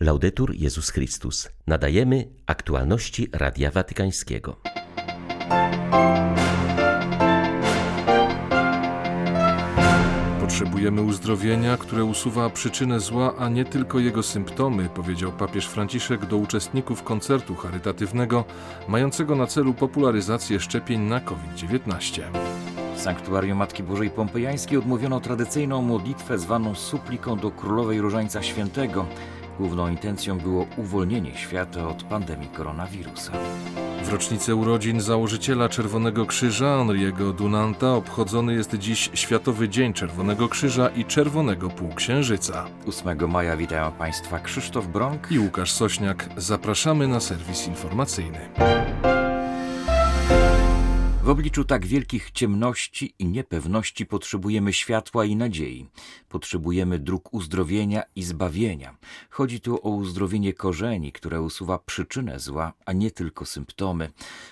Laudetur Jezus Chrystus. Nadajemy aktualności Radia Watykańskiego. Potrzebujemy uzdrowienia, które usuwa przyczynę zła, a nie tylko jego symptomy, powiedział papież Franciszek do uczestników koncertu charytatywnego mającego na celu popularyzację szczepień na COVID-19. W sanktuarium Matki Bożej Pompejańskiej odmówiono tradycyjną modlitwę zwaną supliką do Królowej Różańca Świętego. Główną intencją było uwolnienie świata od pandemii koronawirusa. W rocznicę urodzin założyciela Czerwonego Krzyża Henriego Dunanta obchodzony jest dziś Światowy Dzień Czerwonego Krzyża i Czerwonego Półksiężyca. 8 maja witają Państwa Krzysztof Brąk i Łukasz Sośniak. Zapraszamy na serwis informacyjny. W obliczu tak wielkich ciemności i niepewności potrzebujemy światła i nadziei. Potrzebujemy dróg uzdrowienia i zbawienia. Chodzi tu o uzdrowienie korzeni, które usuwa przyczynę zła, a nie tylko symptomy.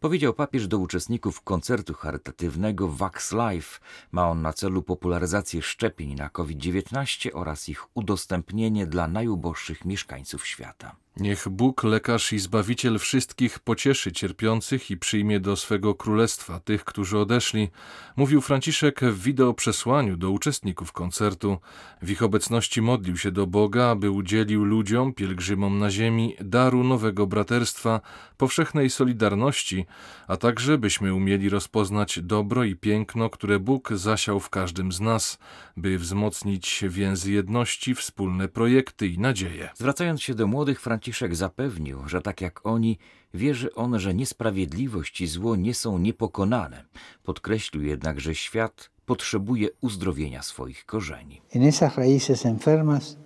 Powiedział papież do uczestników koncertu charytatywnego Vax Life. Ma on na celu popularyzację szczepień na COVID-19 oraz ich udostępnienie dla najuboższych mieszkańców świata. Niech Bóg, lekarz i zbawiciel wszystkich pocieszy cierpiących i przyjmie do swego królestwa tych, którzy odeszli, mówił Franciszek w wideo przesłaniu do uczestników koncertu. W ich obecności modlił się do Boga, aby udzielił ludziom, pielgrzymom na ziemi, daru nowego braterstwa, powszechnej solidarności, a także byśmy umieli rozpoznać dobro i piękno, które Bóg zasiał w każdym z nas, by wzmocnić więzy jedności, wspólne projekty i nadzieje. Zwracając się do młodych, Franciszek zapewnił, że tak jak oni, wierzy on, że niesprawiedliwość i zło nie są niepokonane. Podkreślił jednak, że świat potrzebuje uzdrowienia swoich korzeni. En esas raíces enfermas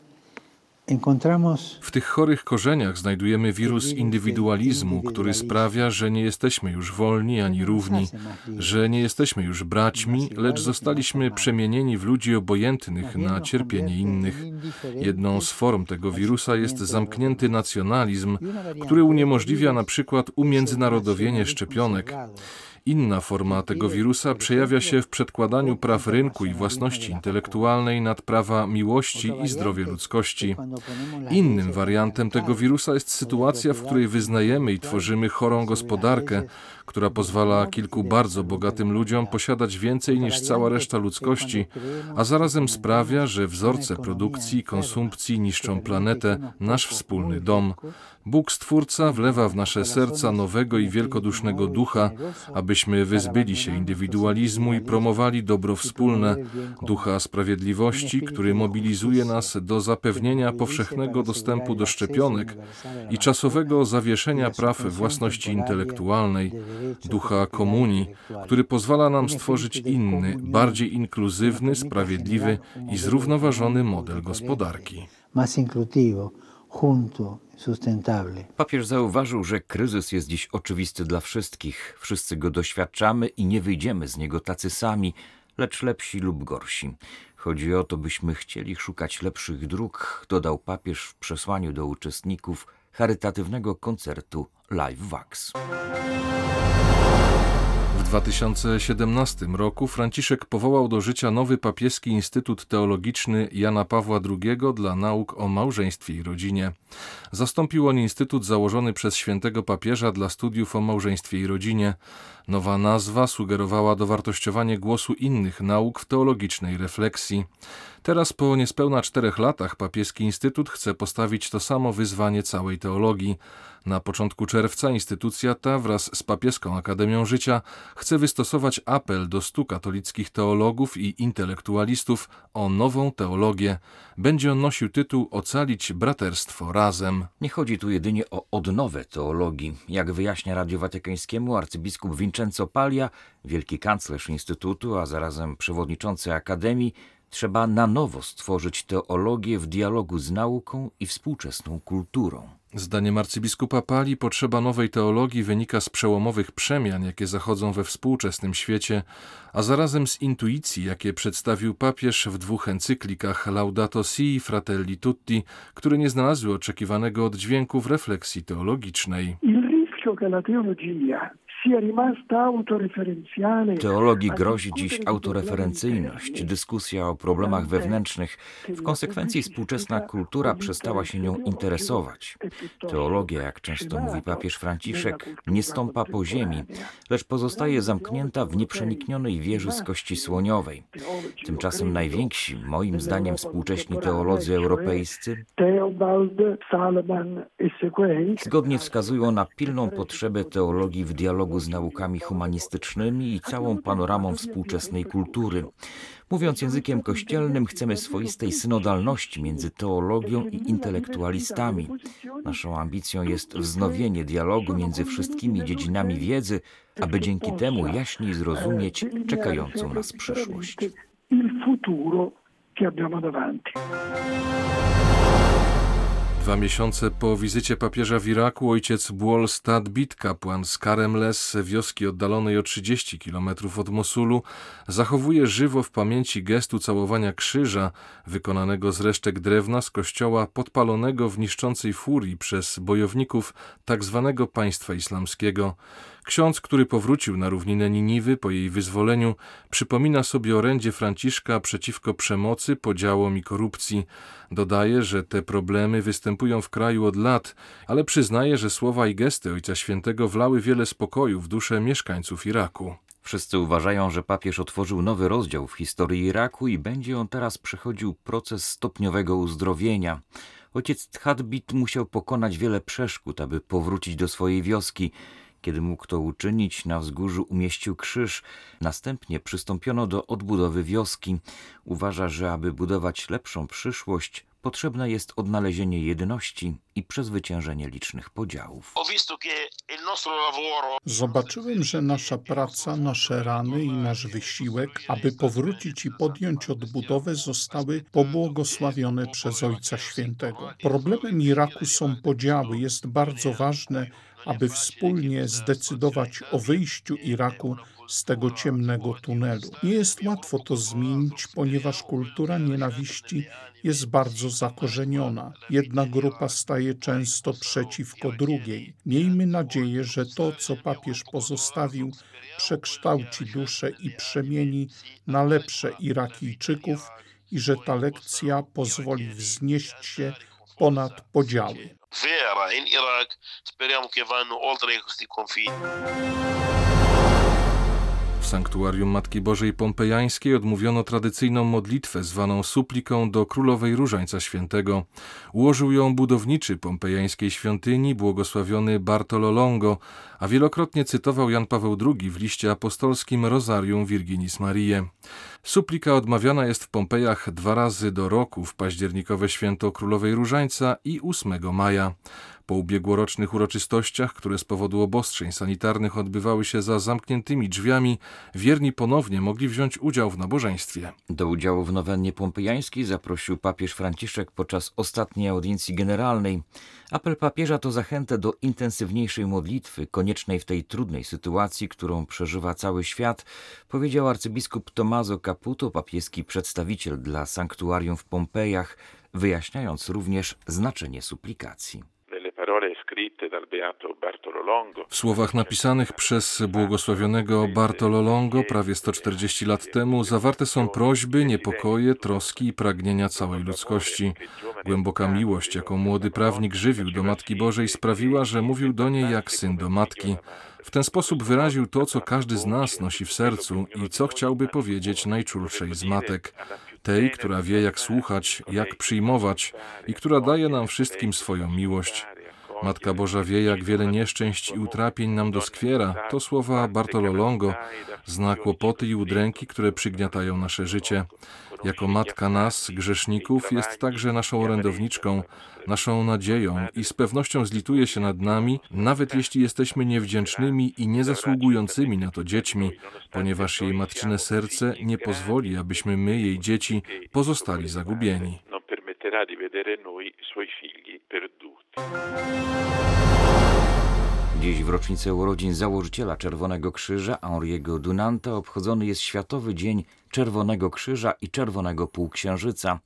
w tych chorych korzeniach znajdujemy wirus indywidualizmu, który sprawia, że nie jesteśmy już wolni ani równi, że nie jesteśmy już braćmi, lecz zostaliśmy przemienieni w ludzi obojętnych na cierpienie innych. Jedną z form tego wirusa jest zamknięty nacjonalizm, który uniemożliwia na przykład umiędzynarodowienie szczepionek. Inna forma tego wirusa przejawia się w przedkładaniu praw rynku i własności intelektualnej nad prawa miłości i zdrowie ludzkości. Innym wariantem tego wirusa jest sytuacja, w której wyznajemy i tworzymy chorą gospodarkę, która pozwala kilku bardzo bogatym ludziom posiadać więcej niż cała reszta ludzkości, a zarazem sprawia, że wzorce produkcji i konsumpcji niszczą planetę, nasz wspólny dom. Bóg Stwórca wlewa w nasze serca nowego i wielkodusznego ducha, abyśmy wyzbyli się indywidualizmu i promowali dobro wspólne, ducha sprawiedliwości, który mobilizuje nas do zapewnienia powszechnego dostępu do szczepionek i czasowego zawieszenia praw własności intelektualnej, ducha komunii, który pozwala nam stworzyć inny, bardziej inkluzywny, sprawiedliwy i zrównoważony model gospodarki. Papież zauważył, że kryzys jest dziś oczywisty dla wszystkich. Wszyscy go doświadczamy i nie wyjdziemy z niego tacy sami, lecz lepsi lub gorsi. Chodzi o to, byśmy chcieli szukać lepszych dróg, dodał papież w przesłaniu do uczestników charytatywnego koncertu Live Wax. W 2017 roku Franciszek powołał do życia nowy papieski Instytut Teologiczny Jana Pawła II dla nauk o małżeństwie i rodzinie. Zastąpił on instytut założony przez świętego papieża dla studiów o małżeństwie i rodzinie. Nowa nazwa sugerowała dowartościowanie głosu innych nauk w teologicznej refleksji. Teraz po niespełna czterech latach papieski instytut chce postawić to samo wyzwanie całej teologii. Na początku czerwca instytucja ta wraz z Papieską Akademią Życia chce wystosować apel do stu katolickich teologów i intelektualistów o nową teologię. Będzie on nosił tytuł Ocalić braterstwo razem. Nie chodzi tu jedynie o odnowę teologii. Jak wyjaśnia Radio Watykańskiemu arcybiskup Vincenzo Paglia, wielki kanclerz Instytutu, a zarazem przewodniczący Akademii, trzeba na nowo stworzyć teologię w dialogu z nauką i współczesną kulturą. Zdaniem arcybiskupa Pali potrzeba nowej teologii wynika z przełomowych przemian, jakie zachodzą we współczesnym świecie, a zarazem z intuicji, jakie przedstawił papież w dwóch encyklikach Laudato Si i Fratelli Tutti, które nie znalazły oczekiwanego oddźwięku w refleksji teologicznej. Il rischio che la teologia Teologii grozi dziś autoreferencyjność, dyskusja o problemach wewnętrznych. W konsekwencji współczesna kultura przestała się nią interesować. Teologia, jak często mówi papież Franciszek, nie stąpa po ziemi, lecz pozostaje zamknięta w nieprzeniknionej wieży z kości słoniowej. Tymczasem najwięksi, moim zdaniem, współcześni teolodzy europejscy zgodnie wskazują na pilną potrzebę teologii w dialogu z naukami humanistycznymi i całą panoramą współczesnej kultury. Mówiąc językiem kościelnym, chcemy swoistej synodalności między teologią i intelektualistami. Naszą ambicją jest wznowienie dialogu między wszystkimi dziedzinami wiedzy, aby dzięki temu jaśniej zrozumieć czekającą nas przyszłość. Il futuro che abbiamo davanti. Dwa miesiące po wizycie papieża w Iraku ojciec Błol Stadbit, kapłan z Karemles, wioski oddalonej o 30 km od Mosulu, zachowuje żywo w pamięci gestu całowania krzyża, wykonanego z resztek drewna z kościoła podpalonego w niszczącej furii przez bojowników tzw. Tak państwa islamskiego. Ksiądz, który powrócił na równinę Niniwy po jej wyzwoleniu, przypomina sobie orędzie Franciszka przeciwko przemocy, podziałom i korupcji. Dodaje, że te problemy występują w kraju od lat, ale przyznaje, że słowa i gesty Ojca Świętego wlały wiele spokoju w duszę mieszkańców Iraku. Wszyscy uważają, że papież otworzył nowy rozdział w historii Iraku i będzie on teraz przechodził proces stopniowego uzdrowienia. Ojciec Tchadbit musiał pokonać wiele przeszkód, aby powrócić do swojej wioski. Kiedy mógł to uczynić, na wzgórzu umieścił krzyż. Następnie przystąpiono do odbudowy wioski. Uważa, że aby budować lepszą przyszłość, potrzebne jest odnalezienie jedności i przezwyciężenie licznych podziałów. Zobaczyłem, że nasza praca, nasze rany i nasz wysiłek, aby powrócić i podjąć odbudowę, zostały pobłogosławione przez Ojca Świętego. Problemem Iraku są podziały. Jest bardzo ważne, aby wspólnie zdecydować o wyjściu Iraku z tego ciemnego tunelu. Nie jest łatwo to zmienić, ponieważ kultura nienawiści jest bardzo zakorzeniona. Jedna grupa staje często przeciwko drugiej. Miejmy nadzieję, że to, co papież pozostawił, przekształci duszę i przemieni na lepsze Irakijczyków i że ta lekcja pozwoli wznieść się ponad podziały. Vera in Irak, speriamo che vanno oltre questi confini. Sanktuarium Matki Bożej Pompejańskiej odmówiono tradycyjną modlitwę zwaną supliką do Królowej Różańca Świętego. Ułożył ją budowniczy pompejańskiej świątyni, błogosławiony Bartolo Longo, a wielokrotnie cytował Jan Paweł II w liście apostolskim Rosarium Virginis Mariae. Suplika odmawiana jest w Pompejach dwa razy do roku w październikowe święto Królowej Różańca i 8 maja. Po ubiegłorocznych uroczystościach, które z powodu obostrzeń sanitarnych odbywały się za zamkniętymi drzwiami, wierni ponownie mogli wziąć udział w nabożeństwie. Do udziału w nowennie pompejańskiej zaprosił papież Franciszek podczas ostatniej audiencji generalnej. Apel papieża to zachętę do intensywniejszej modlitwy, koniecznej w tej trudnej sytuacji, którą przeżywa cały świat, powiedział arcybiskup Tomaso Caputo, papieski przedstawiciel dla sanktuarium w Pompejach, wyjaśniając również znaczenie suplikacji. W słowach napisanych przez błogosławionego Bartolo Longo prawie 140 lat temu zawarte są prośby, niepokoje, troski i pragnienia całej ludzkości. Głęboka miłość, jaką młody prawnik żywił do Matki Bożej, sprawiła, że mówił do niej jak syn do matki. W ten sposób wyraził to, co każdy z nas nosi w sercu i co chciałby powiedzieć najczulszej z matek tej, która wie, jak słuchać, jak przyjmować i która daje nam wszystkim swoją miłość. Matka Boża wie, jak wiele nieszczęść i utrapień nam doskwiera. To słowa Bartolo Longo, zna kłopoty i udręki, które przygniatają nasze życie. Jako matka nas, grzeszników, jest także naszą orędowniczką, naszą nadzieją i z pewnością zlituje się nad nami, nawet jeśli jesteśmy niewdzięcznymi i niezasługującymi na to dziećmi, ponieważ jej matczyne serce nie pozwoli, abyśmy my, jej dzieci, pozostali zagubieni. Dziś w rocznicę urodzin założyciela Czerwonego Krzyża Henri'ego Dunanta obchodzony jest Światowy Dzień Czerwonego Krzyża i Czerwonego Półksiężyca.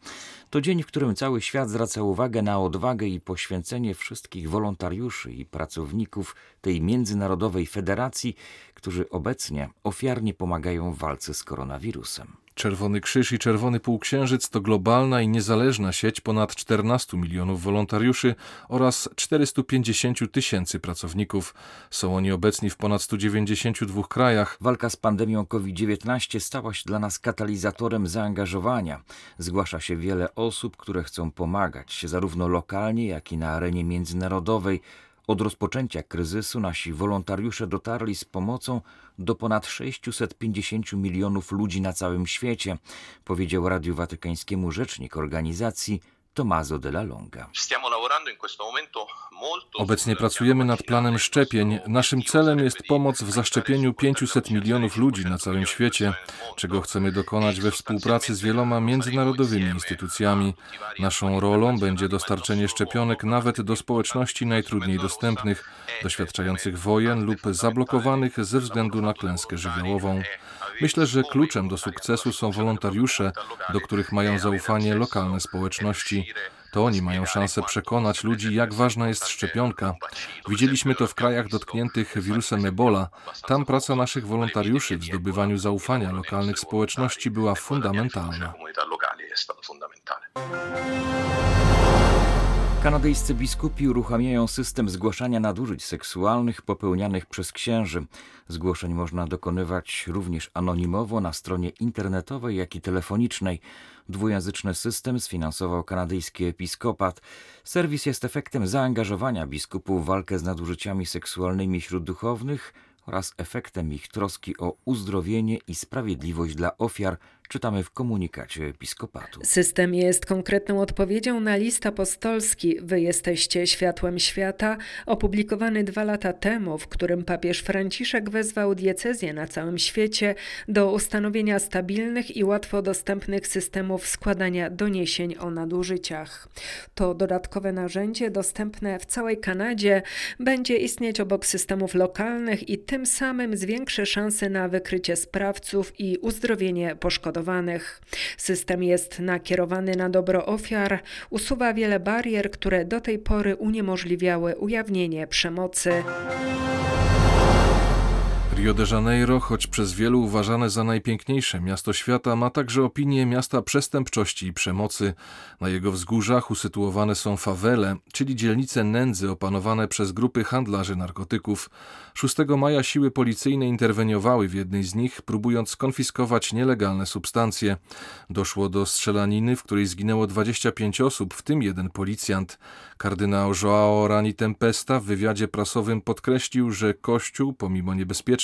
To dzień, w którym cały świat zwraca uwagę na odwagę i poświęcenie wszystkich wolontariuszy i pracowników tej międzynarodowej federacji, którzy obecnie ofiarnie pomagają w walce z koronawirusem. Czerwony Krzyż i Czerwony Półksiężyc to globalna i niezależna sieć ponad 14 milionów wolontariuszy oraz 450 tysięcy pracowników. Są oni obecni w ponad 192 krajach. Walka z pandemią COVID-19 stała się dla nas katalizatorem zaangażowania. Zgłasza się wiele osób, które chcą pomagać, zarówno lokalnie, jak i na arenie międzynarodowej. Od rozpoczęcia kryzysu nasi wolontariusze dotarli z pomocą do ponad 650 milionów ludzi na całym świecie, powiedział Radiu Watykańskiemu rzecznik organizacji Tommaso della Longa. Obecnie pracujemy nad planem szczepień. Naszym celem jest pomoc w zaszczepieniu 500 milionów ludzi na całym świecie, czego chcemy dokonać we współpracy z wieloma międzynarodowymi instytucjami. Naszą rolą będzie dostarczenie szczepionek nawet do społeczności najtrudniej dostępnych, doświadczających wojen lub zablokowanych ze względu na klęskę żywiołową. Myślę, że kluczem do sukcesu są wolontariusze, do których mają zaufanie lokalne społeczności. To oni mają szansę przekonać ludzi, jak ważna jest szczepionka. Widzieliśmy to w krajach dotkniętych wirusem Ebola. Tam praca naszych wolontariuszy w zdobywaniu zaufania lokalnych społeczności była fundamentalna. Kanadyjscy biskupi uruchamiają system zgłaszania nadużyć seksualnych popełnianych przez księży. Zgłoszeń można dokonywać również anonimowo na stronie internetowej, jak i telefonicznej. Dwujęzyczny system sfinansował kanadyjski episkopat. Serwis jest efektem zaangażowania biskupów w walkę z nadużyciami seksualnymi wśród duchownych oraz efektem ich troski o uzdrowienie i sprawiedliwość dla ofiar czytamy w komunikacie episkopatu. System jest konkretną odpowiedzią na list apostolski Wy jesteście światłem świata, opublikowany dwa lata temu, w którym papież Franciszek wezwał diecezję na całym świecie do ustanowienia stabilnych i łatwo dostępnych systemów składania doniesień o nadużyciach. To dodatkowe narzędzie dostępne w całej Kanadzie będzie istnieć obok systemów lokalnych i tym samym zwiększy szanse na wykrycie sprawców i uzdrowienie poszkodowanych poszkodowanych. System jest nakierowany na dobro ofiar, usuwa wiele barier, które do tej pory uniemożliwiały ujawnienie przemocy. Rio de Janeiro, choć przez wielu uważane za najpiękniejsze miasto świata, ma także opinię miasta przestępczości i przemocy. Na jego wzgórzach usytuowane są fawele, czyli dzielnice nędzy opanowane przez grupy handlarzy narkotyków. 6 maja siły policyjne interweniowały w jednej z nich, próbując skonfiskować nielegalne substancje. Doszło do strzelaniny, w której zginęło 25 osób, w tym jeden policjant. Kardynał Joao Rani Tempesta w wywiadzie prasowym podkreślił, że Kościół, pomimo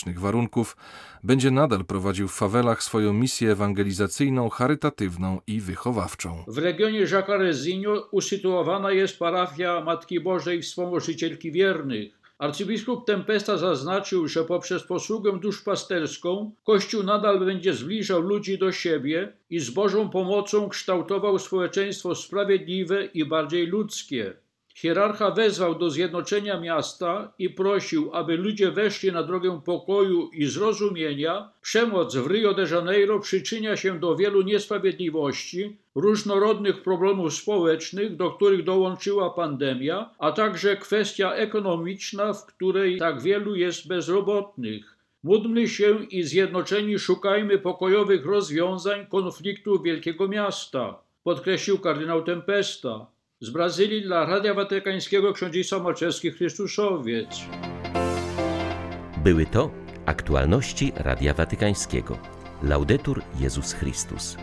niebezpiecznych warunków, będzie nadal prowadził w fawelach swoją misję ewangelizacyjną, charytatywną i wychowawczą. W regionie Jacarezinho usytuowana jest parafia Matki Bożej Wspomożycielki Wiernych. Arcybiskup Tempesta zaznaczył, że poprzez posługę duszpasterską Kościół nadal będzie zbliżał ludzi do siebie i z Bożą pomocą kształtował społeczeństwo sprawiedliwe i bardziej ludzkie. Hierarcha wezwał do zjednoczenia miasta i prosił, aby ludzie weszli na drogę pokoju i zrozumienia. Przemoc w Rio de Janeiro przyczynia się do wielu niesprawiedliwości, różnorodnych problemów społecznych, do których dołączyła pandemia, a także kwestia ekonomiczna, w której tak wielu jest bezrobotnych. Módlmy się i zjednoczeni szukajmy pokojowych rozwiązań konfliktu wielkiego miasta, podkreślił kardynał Tempesta. Z Brazylii dla Radia Watykańskiego książęca Malczewski Chrystuszowiec. Były to aktualności Radia Watykańskiego. Laudetur Jezus Chrystus.